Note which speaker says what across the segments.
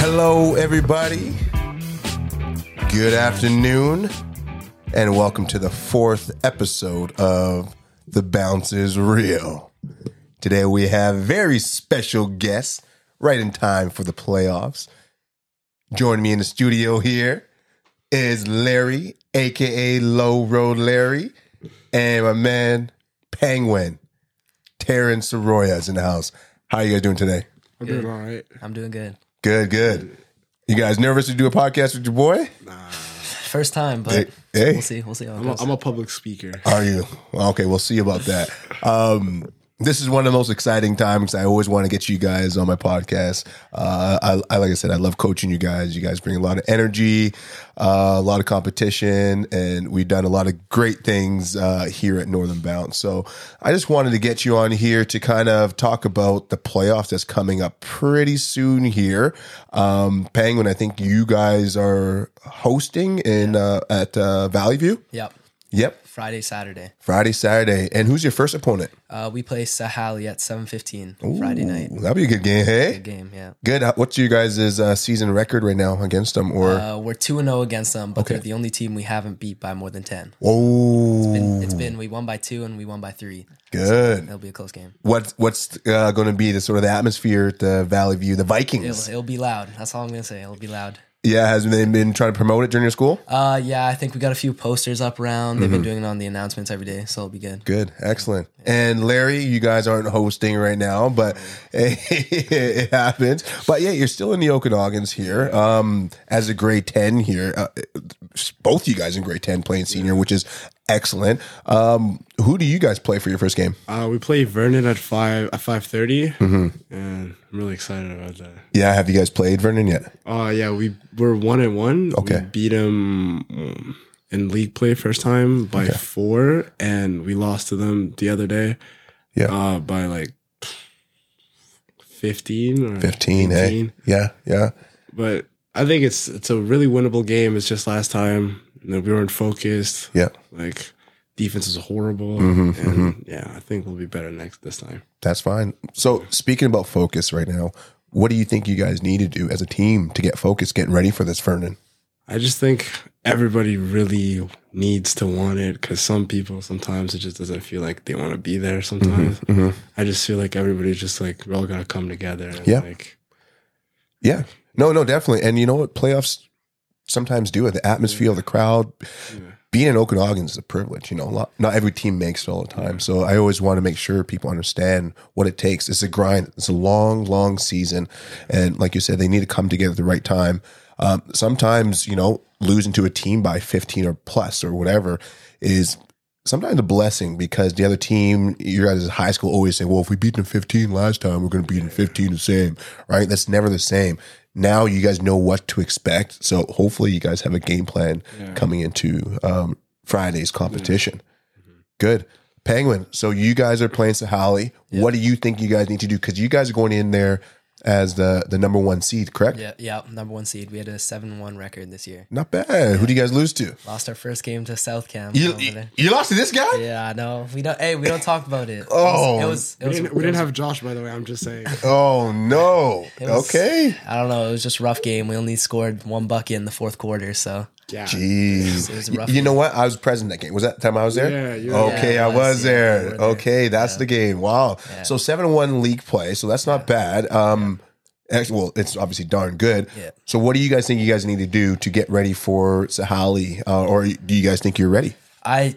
Speaker 1: Hello, everybody. Good afternoon, and welcome to the fourth episode of The Bounce is Real. Today we have very special guests right in time for the playoffs. Joining me in the studio here is Larry, aka Low Road Larry, and my man Penguin, Terrence Soroya is in the house. How are you guys doing today?
Speaker 2: I'm doing all right.
Speaker 3: I'm doing good.
Speaker 1: Good, good. You guys nervous to do a podcast with your boy? Nah.
Speaker 3: First time, but
Speaker 1: Hey, hey.
Speaker 3: we'll see. We'll see how it
Speaker 2: I'm a,
Speaker 3: goes.
Speaker 2: I'm a public speaker.
Speaker 1: Are you? Okay, we'll see about that. Um, this is one of the most exciting times. I always want to get you guys on my podcast. Uh, I, I like I said, I love coaching you guys. You guys bring a lot of energy, uh, a lot of competition, and we've done a lot of great things uh, here at Northern Bounce. So I just wanted to get you on here to kind of talk about the playoffs that's coming up pretty soon here. Um, Penguin, I think you guys are hosting in uh, at uh, Valley View.
Speaker 3: yep.
Speaker 1: Yep.
Speaker 3: Friday, Saturday.
Speaker 1: Friday, Saturday. And who's your first opponent?
Speaker 3: Uh, we play Sahali at 7:15 Friday night.
Speaker 1: That'll be a good game, hey?
Speaker 3: Good game, yeah.
Speaker 1: Good. What's your guys' uh, season record right now against them? Or
Speaker 3: Uh, we're two and zero against them, but
Speaker 1: Okay.
Speaker 3: they're the only team we haven't beat by more than ten.
Speaker 1: oh,
Speaker 3: And it's been we won by two and we won by three.
Speaker 1: good.
Speaker 3: It'll be a close game.
Speaker 1: What What's uh, going to be the sort of the atmosphere at the Valley View? The
Speaker 3: It'll,
Speaker 1: Vikings.
Speaker 3: it'll be loud. That's all I'm gonna say. It'll be loud.
Speaker 1: Yeah, has they been trying to promote it during your school?
Speaker 3: Uh, yeah, I think we got a few posters up around. They've
Speaker 1: Mm-hmm.
Speaker 3: been doing it on the announcements every day, so it'll be good.
Speaker 1: Good, excellent. And Larry, you guys aren't hosting right now, but it happens. But yeah, you're still in the Okanagans here um, as a grade ten here. Uh, both you guys in grade ten playing senior, which is excellent. Um, who do you guys play for your first game?
Speaker 2: Uh, we play Vernon at five at five
Speaker 1: Mm-hmm.
Speaker 2: and I'm really excited about that.
Speaker 1: Yeah, have you guys played Vernon yet?
Speaker 2: Oh yeah, we were one and one.
Speaker 1: Okay.
Speaker 2: we beat them um, in league play first time by four, and we lost to them the other day.
Speaker 1: Yeah.
Speaker 2: uh, by like fifteen or
Speaker 1: 15,
Speaker 2: 18.
Speaker 1: hey? Yeah, yeah.
Speaker 2: But I think it's it's a really winnable game. It's just last time we weren't focused.
Speaker 1: Yeah.
Speaker 2: like defense is horrible,
Speaker 1: Mhm,
Speaker 2: and yeah, I think we'll be better next this time.
Speaker 1: That's fine. So, speaking about focus right now, what do you think you guys need to do as a team to get focused, getting ready for this Vernon?
Speaker 2: I just think everybody really needs to want it because some people sometimes it just doesn't feel like they want to be there. Sometimes
Speaker 1: mhm.
Speaker 2: I just feel like everybody's just like we're all gonna come together. And
Speaker 1: Yeah.
Speaker 2: like
Speaker 1: Yeah. No, no, definitely. And you know what? Playoffs sometimes do it. The atmosphere, of the crowd.
Speaker 2: Yeah.
Speaker 1: Being in Okanagan is a privilege. You know, a lot, not every team makes it all the time. So I always want to make sure people understand what it takes. It's a grind. It's a long, long season. And like you said, they need to come together at the right time. Um, sometimes, you know, losing to a team by 15 or plus or whatever is sometimes a blessing because the other team, you guys at high school always say, well, if we beat them 15 last time, we're going to beat them 15 the same, right? That's never the same. Now you guys know what to expect. So hopefully you guys have a game plan
Speaker 2: Yeah.
Speaker 1: coming into um, Friday's competition. Good. Penguin. So you guys are playing Sahali. What do you think you guys need to do? Because you guys are going in there as the, the number one seed, correct?
Speaker 3: Yeah, yeah, number one seed. We had a seven-one record this year.
Speaker 1: Not bad. Who do you guys lose to?
Speaker 3: Lost our first game to South Cam.
Speaker 1: You,
Speaker 3: over
Speaker 1: you, you lost to this guy?
Speaker 3: Yeah, I know. We don't. Hey, we don't talk about it. It
Speaker 1: Oh.
Speaker 3: was. It was. It
Speaker 2: we didn't,
Speaker 3: it
Speaker 2: we didn't
Speaker 3: was-
Speaker 2: have Josh by the way. I'm just saying.
Speaker 1: Oh no.
Speaker 3: was-
Speaker 1: okay.
Speaker 3: I don't know. It was just a rough game. We only scored one bucket in the fourth quarter. So
Speaker 2: Yeah,
Speaker 1: Jeez.
Speaker 3: It was a rough
Speaker 1: you know what? I was present that game. Was that the time I was there?
Speaker 2: Yeah, you were
Speaker 1: Okay,
Speaker 3: there.
Speaker 1: I was
Speaker 3: yeah,
Speaker 1: there.
Speaker 3: there.
Speaker 1: Okay, that's the game. Wow. So seven one league play. So that's not bad. Um, actually, well, it's obviously darn good.
Speaker 3: Yeah.
Speaker 1: So what do you guys think you guys need to do to get ready for Sahali? Uh, or do you guys think you're ready?
Speaker 3: I,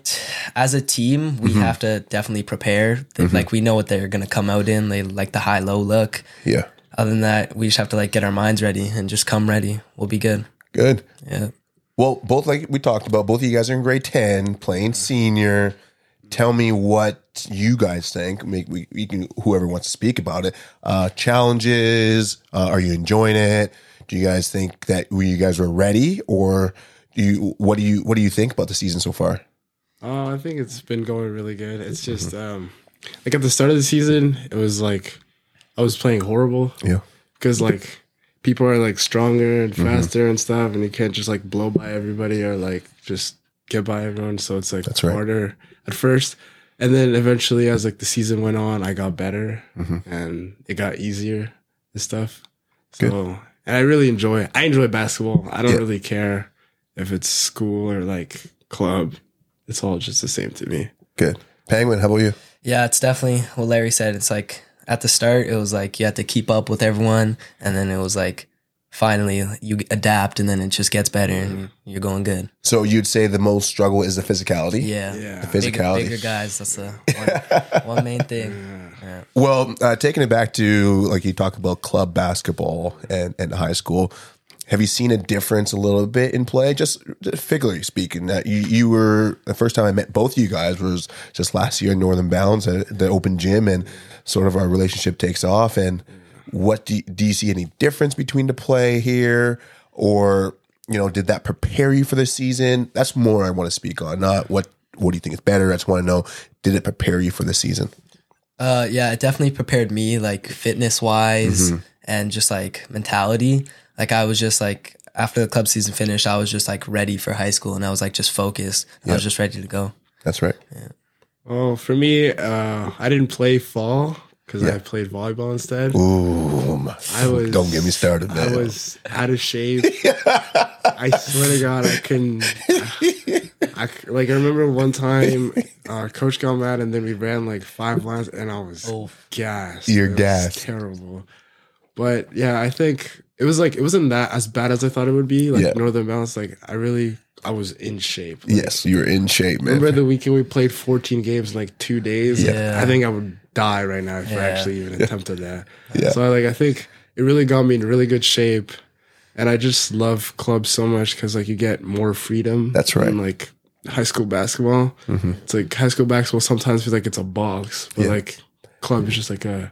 Speaker 3: as a team, we
Speaker 1: Mm-hmm.
Speaker 3: have to definitely prepare. They- Like we know what they're gonna come out in. They like the high low look.
Speaker 1: Yeah.
Speaker 3: Other than that, we just have to like get our minds ready and just come ready. We'll be good.
Speaker 1: Good.
Speaker 3: Yeah.
Speaker 1: Well, both like we talked about, both of you guys are in grade ten, playing senior. Tell me what you guys think. Make we, we can whoever wants to speak about it. Uh, challenges. Uh, are you enjoying it? Do you guys think that we you guys were ready, or do you what do you what do you think about the season so far?
Speaker 2: Oh, I think it's been going really good. It's just um like at the start of the season, it was like I was playing horrible
Speaker 1: Yeah.
Speaker 2: because like people are like stronger and
Speaker 1: Mm-hmm.
Speaker 2: faster and stuff, and you can't just like blow by everybody or like just get by everyone. So it's like
Speaker 1: That's right.
Speaker 2: harder at first, and then eventually, as like the season went on, I got better
Speaker 1: Mm-hmm.
Speaker 2: and it got easier and stuff. So and I really enjoy. I enjoy basketball. I don't
Speaker 1: Yeah.
Speaker 2: really care if it's school or like club. It's all just the same to me.
Speaker 1: Good. Penguin, how about you?
Speaker 3: Yeah, it's definitely what Larry said. It's like at the start, it was like you had to keep up with everyone, and then it was like finally you adapt, and then it just gets better, and you're going good.
Speaker 1: So you'd say the most struggle is the physicality?
Speaker 3: Yeah,
Speaker 2: Yeah.
Speaker 1: The
Speaker 3: Bigger,
Speaker 1: physicality.
Speaker 3: bigger guys. That's the one, one main thing. Yeah.
Speaker 1: Well, uh, taking it back to like you talk about club basketball and, and high school, have you seen a difference a little bit in play? Just, just figuratively speaking, that you, you were the first time I met both of you guys was just last year in Northern Bounce at the open gym, and sort of our relationship takes off. And what do you, do you see any difference between the play here, or you know, did that prepare you for the season? That's more I want to speak on, not what what do you think is better. I just want to know, did it prepare you for the season?
Speaker 3: Uh, yeah, it definitely prepared me, like fitness wise
Speaker 1: Mm-hmm.
Speaker 3: and just like mentality. Like I was just like after the club season finished, I was just like ready for high school, and I was like just focused. I was just ready to go.
Speaker 1: That's right.
Speaker 2: Well, for me, uh, I didn't play fall because I played volleyball instead.
Speaker 1: Ooh,
Speaker 2: I was.
Speaker 1: don't get me started, man.
Speaker 2: I was out of shape. I swear to God, I couldn't. I, like I remember one time, uh, coach got mad, and then we ran like five lines, and I was
Speaker 3: Oh.
Speaker 2: gassed.
Speaker 1: You're
Speaker 2: It
Speaker 1: gassed.
Speaker 2: Terrible. But yeah, I think it was like it wasn't that as bad as I thought it would be. Like
Speaker 1: Yeah.
Speaker 2: Northern Bounce, like I really, I was in shape. Like,
Speaker 1: yes, you're in shape, man.
Speaker 2: Remember the weekend we played 14 games in like two days?
Speaker 3: Yeah.
Speaker 2: I think I would die right now if I actually even attempted that.
Speaker 1: Yeah.
Speaker 2: So I like I think it really got me in really good shape. And I just love clubs so much because like you get more freedom.
Speaker 1: That's right.
Speaker 2: Than, like high school basketball. Mm-hmm. It's like high school basketball sometimes feels like it's a box, but
Speaker 1: Yeah.
Speaker 2: like club is just like a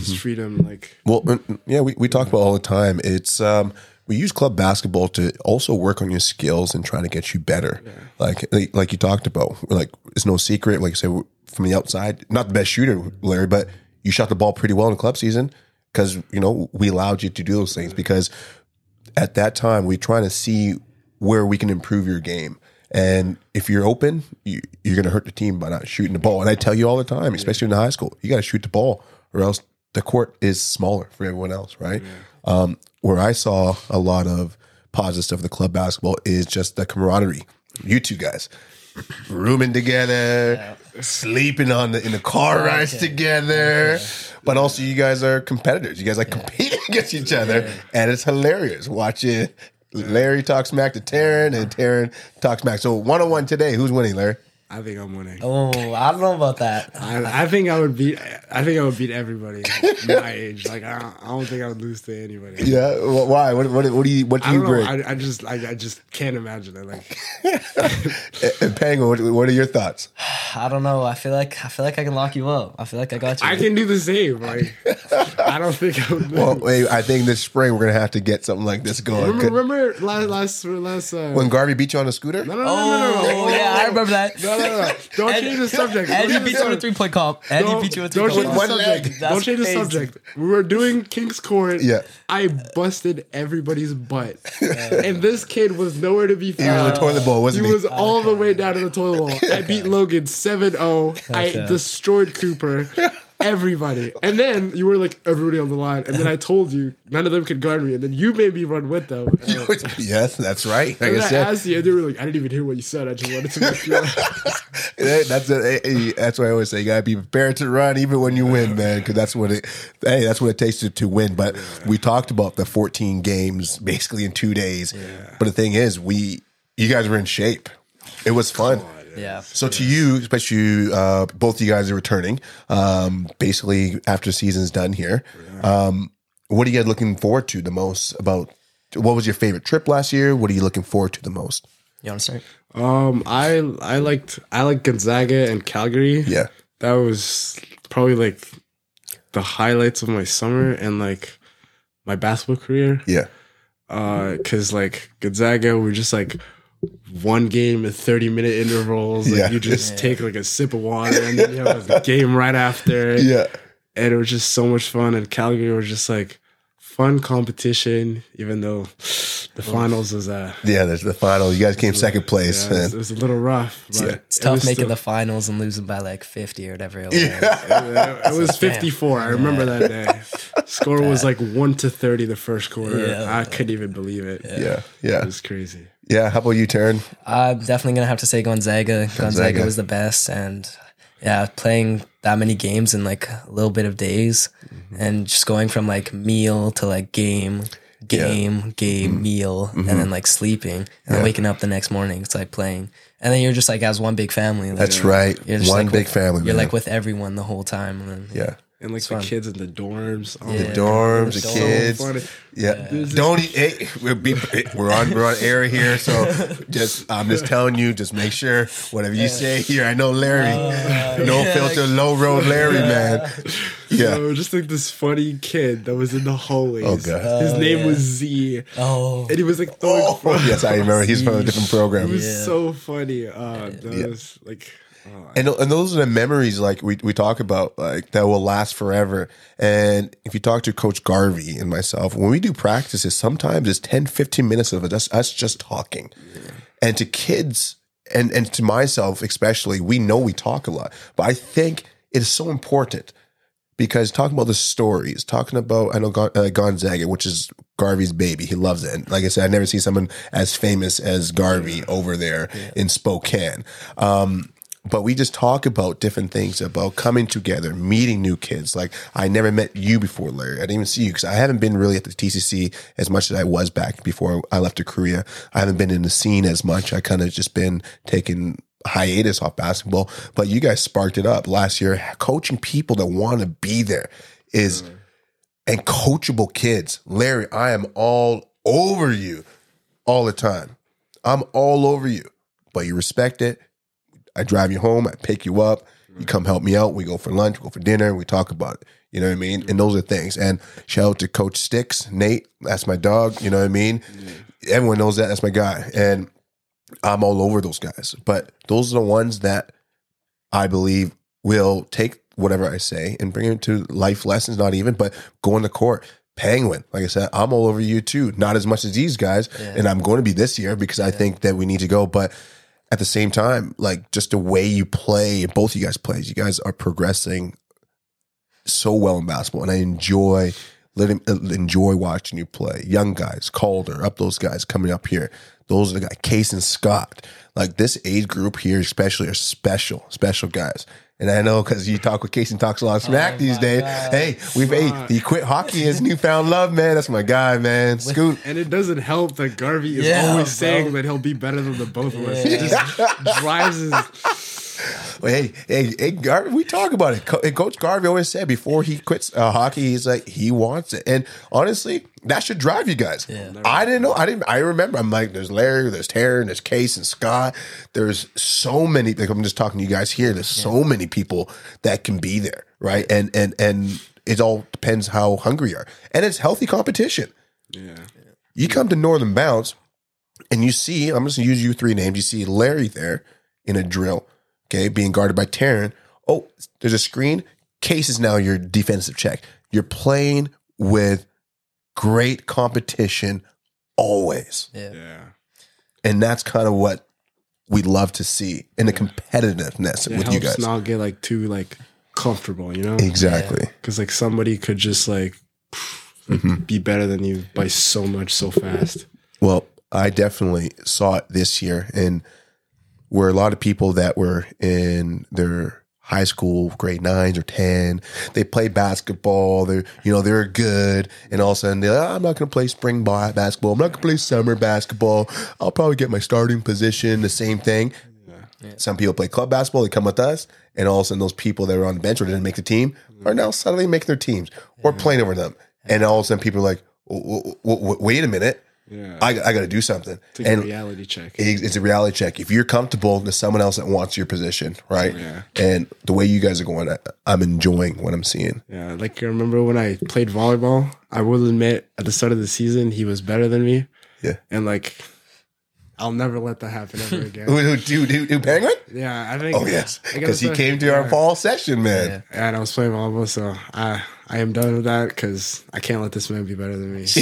Speaker 2: just freedom. Like
Speaker 1: well, yeah, we, we talk about all the time. It's um, we use club basketball to also work on your skills and trying to get you better. Like, like like you talked about, like it's no secret. Like I said, from the outside, not the best shooter, Larry, but you shot the ball pretty well in club season because you know we allowed you to do those things because at that time we're trying to see where we can improve your game. And if you're open, you, you're going to hurt the team by not shooting the ball. And I tell you all the time, especially in the high school, you got to shoot the ball, or else the court is smaller for everyone else, right? Um, where I saw a lot of positive stuff in the club basketball is just the camaraderie. You two guys rooming together, sleeping on the in the car rides together. But also, you guys are competitors. You guys like competing against each other, and it's hilarious watching Larry talk smack to Taryn, and Taryn talks smack. So one on one today, who's winning, Larry?
Speaker 2: I think I'm winning.
Speaker 3: Oh, I don't know about that.
Speaker 2: I, I think I would beat. I think I would beat everybody my age. Like I don't, I don't think I would lose to anybody.
Speaker 1: Yeah, wh- why? What, what, what do you what do
Speaker 2: I
Speaker 1: you bring?
Speaker 2: I, I just like I just can't imagine it. Like
Speaker 1: and Penguin, what, what are your thoughts?
Speaker 3: I don't know. I feel like I feel like I can lock you up. I feel like I got you.
Speaker 2: I can do the same. Like I don't think I would.
Speaker 1: Well, wait, I think this spring we're gonna have to get something like this going.
Speaker 2: remember, remember last last last. Uh,
Speaker 1: when Garvey beat you on a scooter?
Speaker 2: no, no, no, no, no, no,
Speaker 3: Oh yeah, I remember that.
Speaker 2: No, no, no. Don't change the subject. Don't change the
Speaker 3: beat you with a
Speaker 2: subject.
Speaker 3: three point comp. And he
Speaker 2: Don't,
Speaker 3: beat you with a
Speaker 2: don't
Speaker 3: three
Speaker 2: change
Speaker 3: point
Speaker 2: the
Speaker 1: One leg.
Speaker 2: subject. Don't change the subject. We were doing King's Court.
Speaker 1: Yeah.
Speaker 2: I busted everybody's butt, and this kid was nowhere to be found.
Speaker 1: He was a
Speaker 2: found.
Speaker 1: toilet bowl,
Speaker 2: He
Speaker 1: wasn't he?
Speaker 2: was oh, all the way down to the toilet bowl. I beat Logan 7-0. I destroyed Cooper. Everybody. And then you were like everybody on the line. And then I told you none of them could guard me. And then you made me run with them.
Speaker 1: Yes, that's right. Like
Speaker 2: and
Speaker 1: I
Speaker 2: I asked you, and they were like, I didn't even hear what you said. I just wanted to make sure.
Speaker 1: That's a, that's why I always say you gotta be prepared to run even when you win, man, because that's what it. Hey, that's what it takes to, to win. But we talked about the 14 games basically in two days. But the thing is, we you guys were in shape. It was fun.
Speaker 3: Yeah.
Speaker 1: So to you, especially uh, both of you guys are returning. Um, basically, after the season's done here, um, what are you guys looking forward to the most? About what was your favorite trip last year? What are you looking forward to the most?
Speaker 3: You want to start?
Speaker 2: Um, I I liked I liked Gonzaga and Calgary.
Speaker 1: Yeah,
Speaker 2: That was probably like the highlights of my summer and like my basketball career.
Speaker 1: yeah,
Speaker 2: Uh, cause like Gonzaga, we're just like one game at 30 minute intervals. Like
Speaker 1: Yeah.
Speaker 2: you just take like a sip of water and then you have a game right after.
Speaker 1: yeah.
Speaker 2: And it was just so much fun. And Calgary was just like fun competition, even though the finals was uh
Speaker 1: Yeah, there's the final. You guys came second place.
Speaker 2: yeah, it, was, it was a little rough. But
Speaker 3: It's tough
Speaker 2: was
Speaker 3: making
Speaker 2: still-
Speaker 3: the finals and losing by like 50 or whatever it was.
Speaker 2: Yeah, it was 54. I remember that day. Score was like 1 to 30 the first quarter.
Speaker 3: Yeah.
Speaker 2: I couldn't even believe it.
Speaker 1: yeah, Yeah.
Speaker 2: It was crazy.
Speaker 1: Yeah. How about you, Taryn?
Speaker 3: I'm definitely gonna have to say Gonzaga. Gonzaga,
Speaker 1: Gonzaga.
Speaker 3: was the best, and yeah, playing that many games in like a little bit of days,
Speaker 1: Mm-hmm.
Speaker 3: and just going from like meal to like game, game, game,
Speaker 1: Mm-hmm.
Speaker 3: meal, and then like sleeping, and then waking up the next morning. It's like playing, and then you're just like as one big family. Like,
Speaker 1: That's right. One
Speaker 3: like,
Speaker 1: big
Speaker 3: with-
Speaker 1: family.
Speaker 3: You're
Speaker 1: man.
Speaker 3: like with everyone the whole time, and then
Speaker 1: yeah.
Speaker 2: And like the
Speaker 3: fun.
Speaker 2: kids in the dorms. Oh
Speaker 3: The
Speaker 1: dorms, the
Speaker 3: So
Speaker 1: kids.
Speaker 2: funny.
Speaker 1: Yeah. Don't eat. Hey, we'll be, we're on we're on air here, so just I'm just telling you, just make sure whatever you say here. I know Larry, no
Speaker 3: yeah,
Speaker 1: filter, low road Larry, man. Yeah.
Speaker 2: So just like this funny kid that was in the hallways.
Speaker 1: Oh, God.
Speaker 2: His
Speaker 3: Oh,
Speaker 2: name
Speaker 3: yeah.
Speaker 2: was Z.
Speaker 3: oh,
Speaker 2: And he was like throwing
Speaker 1: Oh, yes, I remember. He's from a different
Speaker 2: It
Speaker 1: program.
Speaker 2: was
Speaker 3: Yeah.
Speaker 2: so funny. Uh, that was like, oh,
Speaker 1: And, and those are the memories like we, we talk about like that will last forever. And if you talk to coach garvey and myself when we do practices sometimes it's 10 15 minutes of us, us just talking. And to kids and and to myself especially we know we talk a lot. But i think it is so important because talking about the stories talking about i know uh, gonzaga which is garvey's baby. He loves it. And like i said i never see someone as famous as garvey over there in spokane. Um but we just talk about different things about coming together, meeting new kids. Like I never met you before, Larry. I didn't even see you because I haven't been really at the TCC as much as I was back before I left to Korea. I haven't been in the scene as much. I kind of just been taking hiatus off basketball. But you guys sparked it up last year. Coaching people that want to be there is mm-hmm. and coachable kids. Larry, I am all over you all the time. I'm all over you, but you respect it. I drive you home. I pick you up. You mm-hmm. come help me out. We go for lunch. We go for dinner. We talk about it. You know what I mean? And those are things. And shout out to Coach Sticks, Nate. That's my dog. You know what I mean? Mm-hmm. Everyone knows that. That's my guy. And I'm all over those guys. But those are the ones that I believe will take whatever I say and bring it to life lessons, not even, but go in the court. Penguin, like I said, I'm all over you too. Not as much as these guys, and I'm going to be this year because I think that we need to go. But at the same time, like just the way you play, both you guys play, you guys are progressing so well in basketball, and I enjoy letting uh, enjoy watching you play. Young guys, Calder, up those guys coming up here. Those are the guys, Case and Scott. Like this age group here, especially, are special, special guys. And I know because you talk with Casey and talks a lot of oh smack these days.
Speaker 3: God.
Speaker 1: Hey, we've hey, he quit hockey is newfound love, man. That's my guy, man. Scoot.
Speaker 2: And it doesn't help that Garvey is
Speaker 3: Yeah,
Speaker 2: always
Speaker 3: bro.
Speaker 2: saying that he'll be better than the both of us. He just drives his
Speaker 1: Hey, hey, hey, Garvey, we talk about it. Co- and Coach Garvey always said before he quits uh, hockey, he's like he wants it, and honestly, that should drive you guys. I didn't know. I didn't. I remember. I'm like, there's Larry, there's Taryn, there's Case and Scott. There's so many. Like I'm just talking to you guys here. There's so many people that can be there, right? And and and it all depends how hungry you are, and it's healthy competition.
Speaker 2: Yeah.
Speaker 1: You come to Northern Bounce and you see, I'm just gonna use you three names. You see Larry there in a drill, okay, being guarded by Taryn. Oh, there's a screen. Case is now your defensive check. You're playing with great competition always.
Speaker 3: yeah.
Speaker 2: Yeah.
Speaker 1: And that's kind of what we love to see in the competitiveness
Speaker 2: It
Speaker 1: with you
Speaker 2: helps
Speaker 1: guys.
Speaker 2: not get like too like comfortable, you know?
Speaker 1: Exactly.
Speaker 2: Because like somebody could just like
Speaker 1: Mm-hmm.
Speaker 2: be better than you by so much so fast.
Speaker 1: Well, I definitely saw it this year, and where a lot of people that were in their high school grade nines or ten, they play basketball. They're you know they're good, and all of a sudden they're like, "Oh, I'm not going to play spring basketball. I'm not going to play summer basketball. I'll probably get my starting position. The same thing. Some people play club basketball. They come with us, and all of a sudden those people that were on the bench or didn't make the team are now suddenly making their teams or playing over them. And all of a sudden people are like, "W- w- w- "Wait a minute."
Speaker 2: Yeah.
Speaker 1: I, I got to do something.
Speaker 2: It's like
Speaker 1: and
Speaker 2: a reality check.
Speaker 1: it- it's a reality check. If you're comfortable, there's someone else that wants your position, right?
Speaker 2: Yeah.
Speaker 1: And the way you guys are going, I, I'm enjoying what I'm seeing.
Speaker 2: Yeah, like I remember when I played volleyball, I will admit at the start of the season he was better than me.
Speaker 1: Yeah.
Speaker 2: And like I'll never let that happen ever again.
Speaker 1: Who, who, who, who, who Penguin?
Speaker 2: yeah, I think.
Speaker 1: Oh yes, because he came to our
Speaker 2: yeah.
Speaker 1: fall session, man.
Speaker 2: And I was playing volleyball, so I I am done with that because I can't let this man be better than me.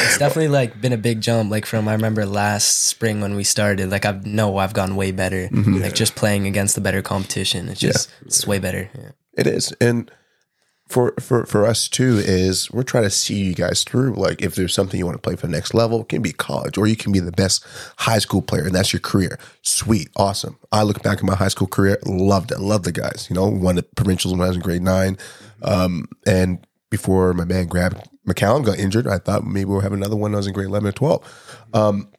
Speaker 3: It's definitely like been a big jump. Like from I remember last spring when we started. Like I know I've gone way better.
Speaker 1: Mm-hmm.
Speaker 3: Like just playing against the better competition. It's just it's way better. Yeah.
Speaker 1: It is, and for for for us too is we're trying to see you guys through. Like if there's something you want to play for the next level, it can be college, or you can be the best high school player, and that's your career. Sweet, awesome. I look back at my high school career, loved it, loved the guys. You know, won the provincials when I was in grade nine, um, and before my man grabbed McCallum got injured, I thought maybe we'll have another one. I was in grade eleven or twelve, um,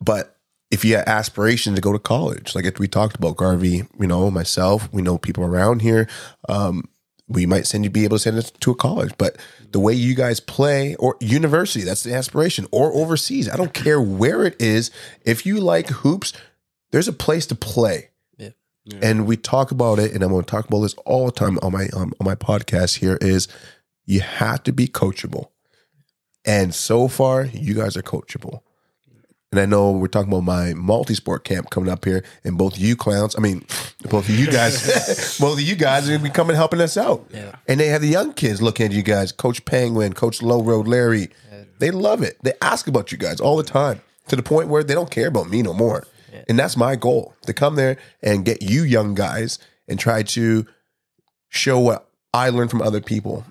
Speaker 1: but if you had aspiration to go to college, like if we talked about Garvey, you know, myself, we know people around here, um, we might send you be able to send us to a college. But the way you guys play or university, that's the aspiration, or overseas. I don't care where it is. If you like hoops, there's a place to play.
Speaker 3: Yeah.
Speaker 1: And we talk about it, and I'm going to talk about this all the time on my um, on my podcast. Here is you have to be coachable, and so far you guys are coachable. And I know we're talking about my multi-sport camp coming up here, and both you clowns, I mean, both of you guys, both of you guys are gonna be coming helping us out.
Speaker 3: Yeah.
Speaker 1: And they have the young kids looking at you guys, Coach Penguin, Coach Low Road Larry. They love it. They ask about you guys all the time to the point where they don't care about me no more. And that's my goal to come there and get you young guys and try to show what I learned from other people.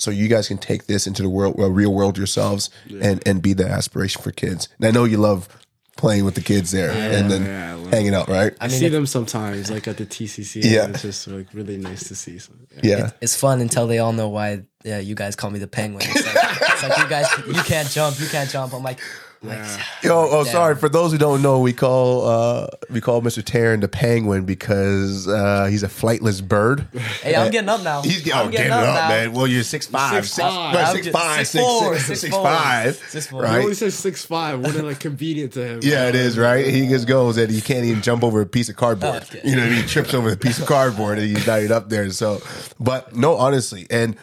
Speaker 1: So you guys can take this into the world, well, real world yourselves, and and be the aspiration for kids. And I know you love playing with the kids there and then
Speaker 2: yeah,
Speaker 1: hanging out, right?
Speaker 2: I
Speaker 3: mean,
Speaker 2: see
Speaker 3: if-
Speaker 2: them sometimes, like at the TCC.
Speaker 1: Yeah.
Speaker 2: it's just like really nice to see. So, yeah.
Speaker 1: Yeah,
Speaker 3: It's fun until they all know why. Yeah, you guys call me the penguin. It's like, it's like you guys, you can't jump, you can't jump. I'm like, like
Speaker 1: Yo, oh, sorry. For those who don't know, we call uh, we call Mr. Taryn the Penguin because uh, he's a flightless bird.
Speaker 3: hey, I'm getting up now.
Speaker 1: He's
Speaker 3: I'm
Speaker 1: oh, getting up,
Speaker 3: now.
Speaker 1: man. Well, you're six five,
Speaker 2: Six
Speaker 1: six,
Speaker 2: five.
Speaker 1: no,
Speaker 3: I'm
Speaker 1: six
Speaker 3: just-
Speaker 1: five,
Speaker 3: six
Speaker 1: six-
Speaker 3: four,
Speaker 1: six-
Speaker 3: six
Speaker 1: six
Speaker 3: four.
Speaker 1: five,
Speaker 3: Six four.
Speaker 2: He
Speaker 1: right?
Speaker 2: always says six five. Wouldn't like convenient to him.
Speaker 1: Yeah, it is right. He just goes and he can't even jump over a piece of cardboard.
Speaker 3: Okay.
Speaker 1: You know, what he trips over a piece of cardboard and he's not even up there. So, but no, honestly, and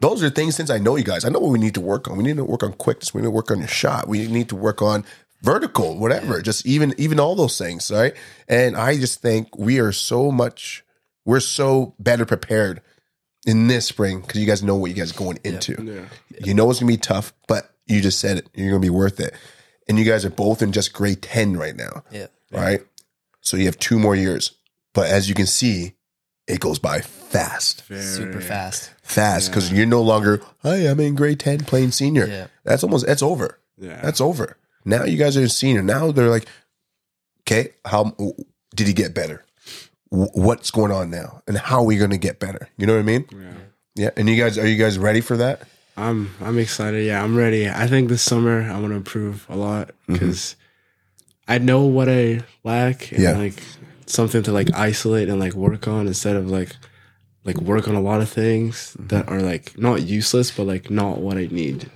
Speaker 1: those are things. Since I know you guys, I know what we need to work on. We need to work on quickness. We need to work on your shot. We need to work on vertical, whatever. Just even even all those things, right? And I just think we are so much. We're so better prepared in this spring because you guys know what you guys are going into.
Speaker 2: Yeah.
Speaker 1: You know it's gonna be tough, but you just said it. You're gonna be worth it. And you guys are both in just grade ten right now,
Speaker 3: Yeah.
Speaker 1: right? So you have two more years. But as you can see, it goes by fast,
Speaker 2: Very-
Speaker 3: Super fast.
Speaker 1: fast because you're no longer. Hi, I'm in grade ten playing senior.
Speaker 3: Yeah.
Speaker 1: That's almost that's over.
Speaker 2: Yeah.
Speaker 1: That's over. Now you guys are a senior. Now they're like, okay, how did he get better? What's going on now, and how are we going to get better? You know what I mean?
Speaker 2: yeah.
Speaker 1: Yeah. And you guys, are you guys ready for that?
Speaker 2: I'm I'm excited. Yeah, I'm ready. I think this summer I want to improve a lot
Speaker 1: Mm-hmm.
Speaker 2: because I know what I lack and
Speaker 1: Yeah.
Speaker 2: like something to like isolate and like work on instead of like like work on a lot of things
Speaker 1: Mm-hmm.
Speaker 2: that are like not useless but like not what I need.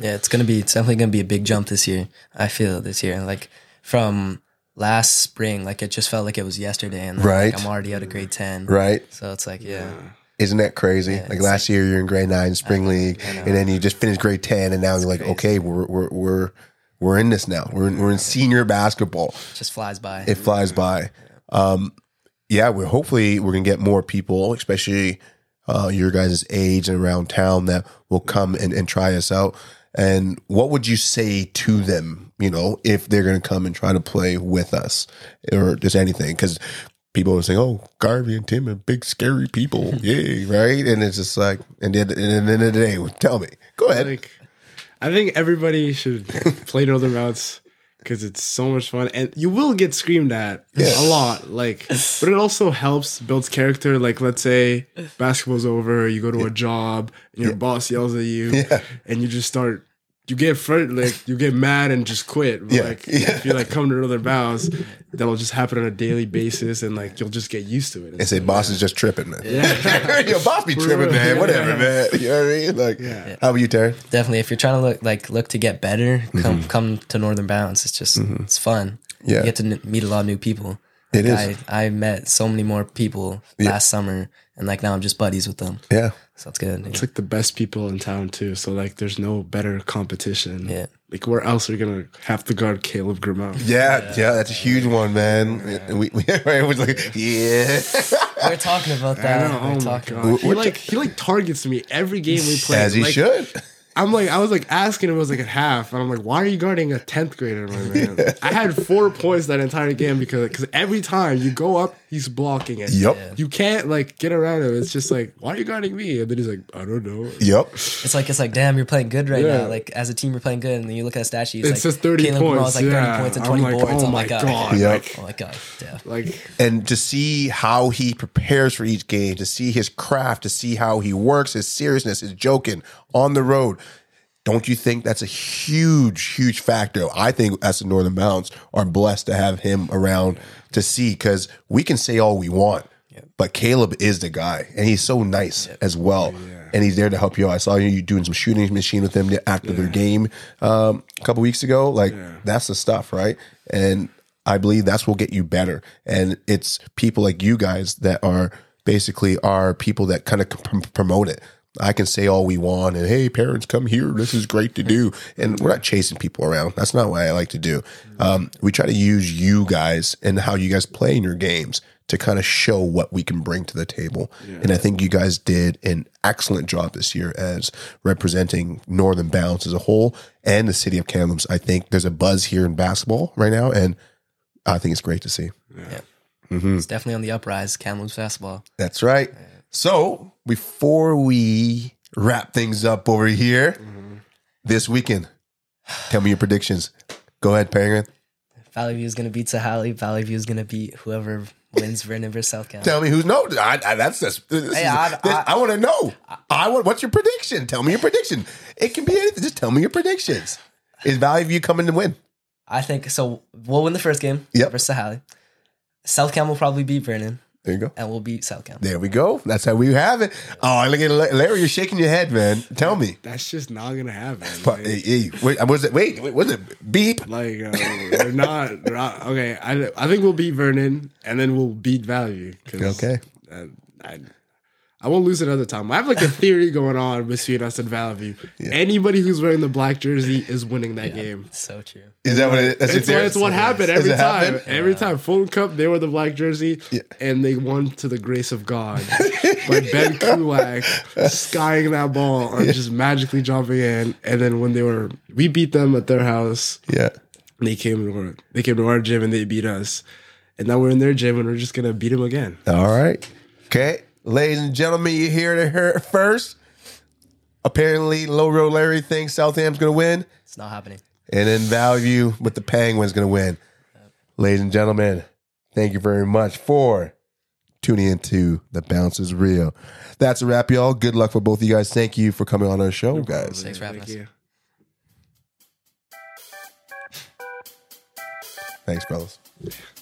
Speaker 3: Yeah, it's gonna be it's definitely gonna be a big jump this year. I feel this year. Like from last spring, like it just felt like it was yesterday, and then,
Speaker 1: Right.
Speaker 3: like, I'm already out of grade ten.
Speaker 1: Right.
Speaker 3: So it's like, yeah,
Speaker 1: Isn't that crazy?
Speaker 3: Yeah,
Speaker 1: like
Speaker 3: it's
Speaker 1: last year, you're in grade nine spring league,
Speaker 3: I
Speaker 1: and then you just finished grade ten, and now you're like,
Speaker 3: crazy.
Speaker 1: okay, we're we're we're we're in this now. We're in, we're in senior basketball.
Speaker 3: it just flies by.
Speaker 1: It flies by. Um, yeah, we're hopefully we're gonna get more people, especially uh, your guys' age and around town that will come and, and try us out. And what would you say to them, you know, if they're gonna come and try to play with us or just anything? Because people are saying, "Oh, Garvey and Tim are big scary people," yeah, right? And it's just like, and then at the end of the day, tell me, go ahead.
Speaker 2: Like I think everybody should play Northern Bounce because it's so much fun and you will get screamed at
Speaker 1: Yeah.
Speaker 2: a lot like but it also helps builds character like let's say basketball's over you go to a job and your boss yells at you
Speaker 1: Yeah.
Speaker 2: and you just start you get fr- like you get mad and just quit
Speaker 1: Yeah.
Speaker 2: like
Speaker 1: Yeah.
Speaker 2: if you like come to Northern Bounce that'll just happen on a daily basis and like you'll just get used to it
Speaker 1: and say, "Boss is just tripping, man."
Speaker 2: yeah
Speaker 1: Your boss be tripping, man. Whatever, man. You know what I mean? Like,
Speaker 2: Yeah.
Speaker 1: how about you, Terry?
Speaker 3: definitely, if you're trying to look like look to get better, come mm-hmm. come to Northern Bounce. It's just mm-hmm. it's fun.
Speaker 1: Yeah.
Speaker 3: you get to n- meet a lot of new people.
Speaker 1: It is.
Speaker 3: I, I met so many more people
Speaker 1: Yeah.
Speaker 3: last summer, and like now I'm just buddies with them.
Speaker 1: Yeah.
Speaker 3: So it's good.
Speaker 2: It's like the best people in town too. So like, there's no better competition.
Speaker 3: Yeah.
Speaker 2: Like, where else are you gonna have to guard Caleb Grimmel?
Speaker 1: Yeah, yeah, that's a huge one, man. We, we, it was like, yeah.
Speaker 3: We're talking about
Speaker 2: I
Speaker 3: that.
Speaker 2: know.
Speaker 3: We're
Speaker 2: Oh my
Speaker 3: talking
Speaker 2: god. He like he like targets me every game we play.
Speaker 1: As he
Speaker 2: like,
Speaker 1: should.
Speaker 2: I'm like, I was like asking him, it was like at half, and I'm like, why are you guarding a 10th grader, my man? I had four points that entire game because because every time you go up, he's blocking it.
Speaker 1: Yep.
Speaker 2: You can't like get around him. It's just like, why are you guarding me? And then he's like, I don't know.
Speaker 1: Yep.
Speaker 3: It's like it's like damn, you're playing good right
Speaker 2: Yeah.
Speaker 3: now. Like as a team, you're playing good, and then you look at a stat sheet.
Speaker 2: It
Speaker 3: It's like
Speaker 2: says 30
Speaker 3: Caleb Grimal's
Speaker 2: points.
Speaker 3: like 30
Speaker 2: yeah.
Speaker 3: points and
Speaker 2: I'm
Speaker 3: 20
Speaker 2: like,
Speaker 3: boards.
Speaker 2: Oh
Speaker 3: I'm
Speaker 2: my
Speaker 3: like,
Speaker 2: god.
Speaker 1: Yep.
Speaker 2: Like,
Speaker 3: oh my god, yeah.
Speaker 2: like
Speaker 1: And to see how he prepares for each game, to see his craft, to see how he works, his seriousness, his joking on the road. Don't you think that's a huge, huge factor? I think as the Northern Bounce are blessed to have him around to see because we can say all we want, but Caleb is the guy, and he's so nice as well, and he's there to help you out. I saw you doing some shooting machine with him after their game um, a couple weeks ago. Like that's the stuff, right? And I believe that's will get you better, and it's people like you guys that are basically are people that kind of pr- promote it. I can say all we want and hey, parents, come here. This is great to do. And we're not chasing people around. That's not what I like to do. Um, we try to use you guys and how you guys play in your games to kind of show what we can bring to the table. And I think you guys did an excellent job this year as representing Northern Bounce as a whole and the city of Kamloops. I think there's a buzz here in basketball right now, and I think it's great to see.
Speaker 3: It's definitely on the uprise. Kamloops basketball.
Speaker 1: That's right. So before we wrap things up over here mm-hmm. this weekend, tell me your predictions. Go ahead, Penguin.
Speaker 3: Valley View is gonna beat Sahali. Valley View is gonna beat whoever wins Vernon versus South Cam.
Speaker 1: Tell me who's no. I, I, that's this. this is-
Speaker 3: I-
Speaker 1: this-
Speaker 3: I-
Speaker 1: I want to know. I want. What's your prediction? Tell me your prediction. It can be anything. Just tell me your predictions. Is Valley View coming to win?
Speaker 3: I think so. We'll win the first game
Speaker 1: Yep.
Speaker 3: versus Sahali. South Cam will probably beat Vernon,
Speaker 1: There you go.
Speaker 3: and we'll beat South Cam.
Speaker 1: There we go. That's how we have it. Oh, look at Larry. You're shaking your head, man. Tell me.
Speaker 2: that's just not gonna happen.
Speaker 1: But,
Speaker 2: Like,
Speaker 1: hey, hey, wait, was it? Wait, wait, was it beep?
Speaker 2: like uh, we're not, we're not- okay. I I think we'll beat Vernon and then we'll beat Valley.
Speaker 1: Okay.
Speaker 2: uh, I I won't lose another time. I have like a theory going on between us and Valley. Anybody who's wearing the black jersey is winning that game.
Speaker 3: So true.
Speaker 1: Is that what it? That's
Speaker 2: It's,
Speaker 1: your
Speaker 2: what, it's what happened every time.
Speaker 1: happen?
Speaker 2: Every time, Fulton Cup, they were the black jersey,
Speaker 1: Yeah.
Speaker 2: and they won to the grace of God by Ben Kulak skying that ball or just magically jumping in. And then when they were, we beat them at their house.
Speaker 1: Yeah.
Speaker 2: They came to our, they came to our gym and they beat us. And now we're in their gym and we're just gonna beat them again.
Speaker 1: All right. Okay. Ladies and gentlemen, you hear it here first. Apparently, Low Road Larry thinks South Cam's going to win.
Speaker 3: It's not happening.
Speaker 1: And then Valley with the Penguins going to win. Ladies and gentlemen, thank you very much for tuning into The Bounce is Real. That's a wrap, y'all. Good luck for both of you guys. Thank you for coming on our show, guys.
Speaker 3: Thanks for having
Speaker 2: Thank
Speaker 3: us.
Speaker 2: you.
Speaker 1: Thanks, brothers.